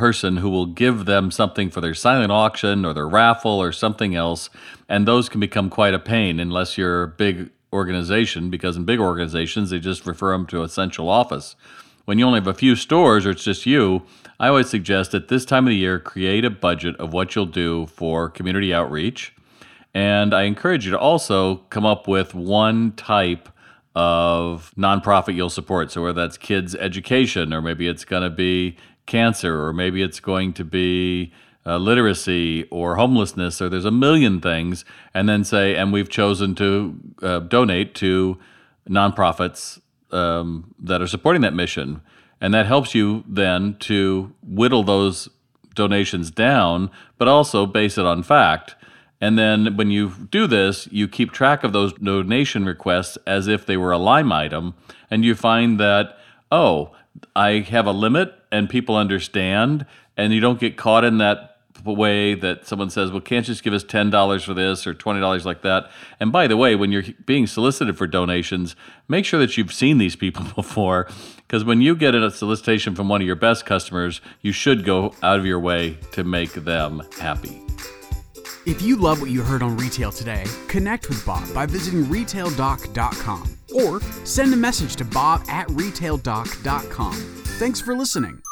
person who will give them something for their silent auction or their raffle or something else. And those can become quite a pain unless you're a big organization, because in big organizations, they just refer them to a central office. When you only have a few stores or it's just you, I always suggest at this time of the year, create a budget of what you'll do for community outreach. And I encourage you to also come up with one type of nonprofit you'll support. So, whether that's kids' education, or maybe it's going to be cancer, or maybe it's going to be uh, literacy or homelessness, or there's a million things. And then say, and we've chosen to uh, donate to nonprofits um, that are supporting that mission. And that helps you then to whittle those donations down, but also base it on fact. And then when you do this, you keep track of those donation requests as if they were a line item. And you find that, oh, I have a limit and people understand. And you don't get caught in that way that someone says, well, can't you just give us $10 for this or $20 like that? And by the way, when you're being solicited for donations, make sure that you've seen these people before. Because when you get a solicitation from one of your best customers, you should go out of your way to make them happy. If you love what you heard on Retail today, connect with Bob by visiting retaildoc.com or send a message to bob at retaildoc.com. Thanks for listening.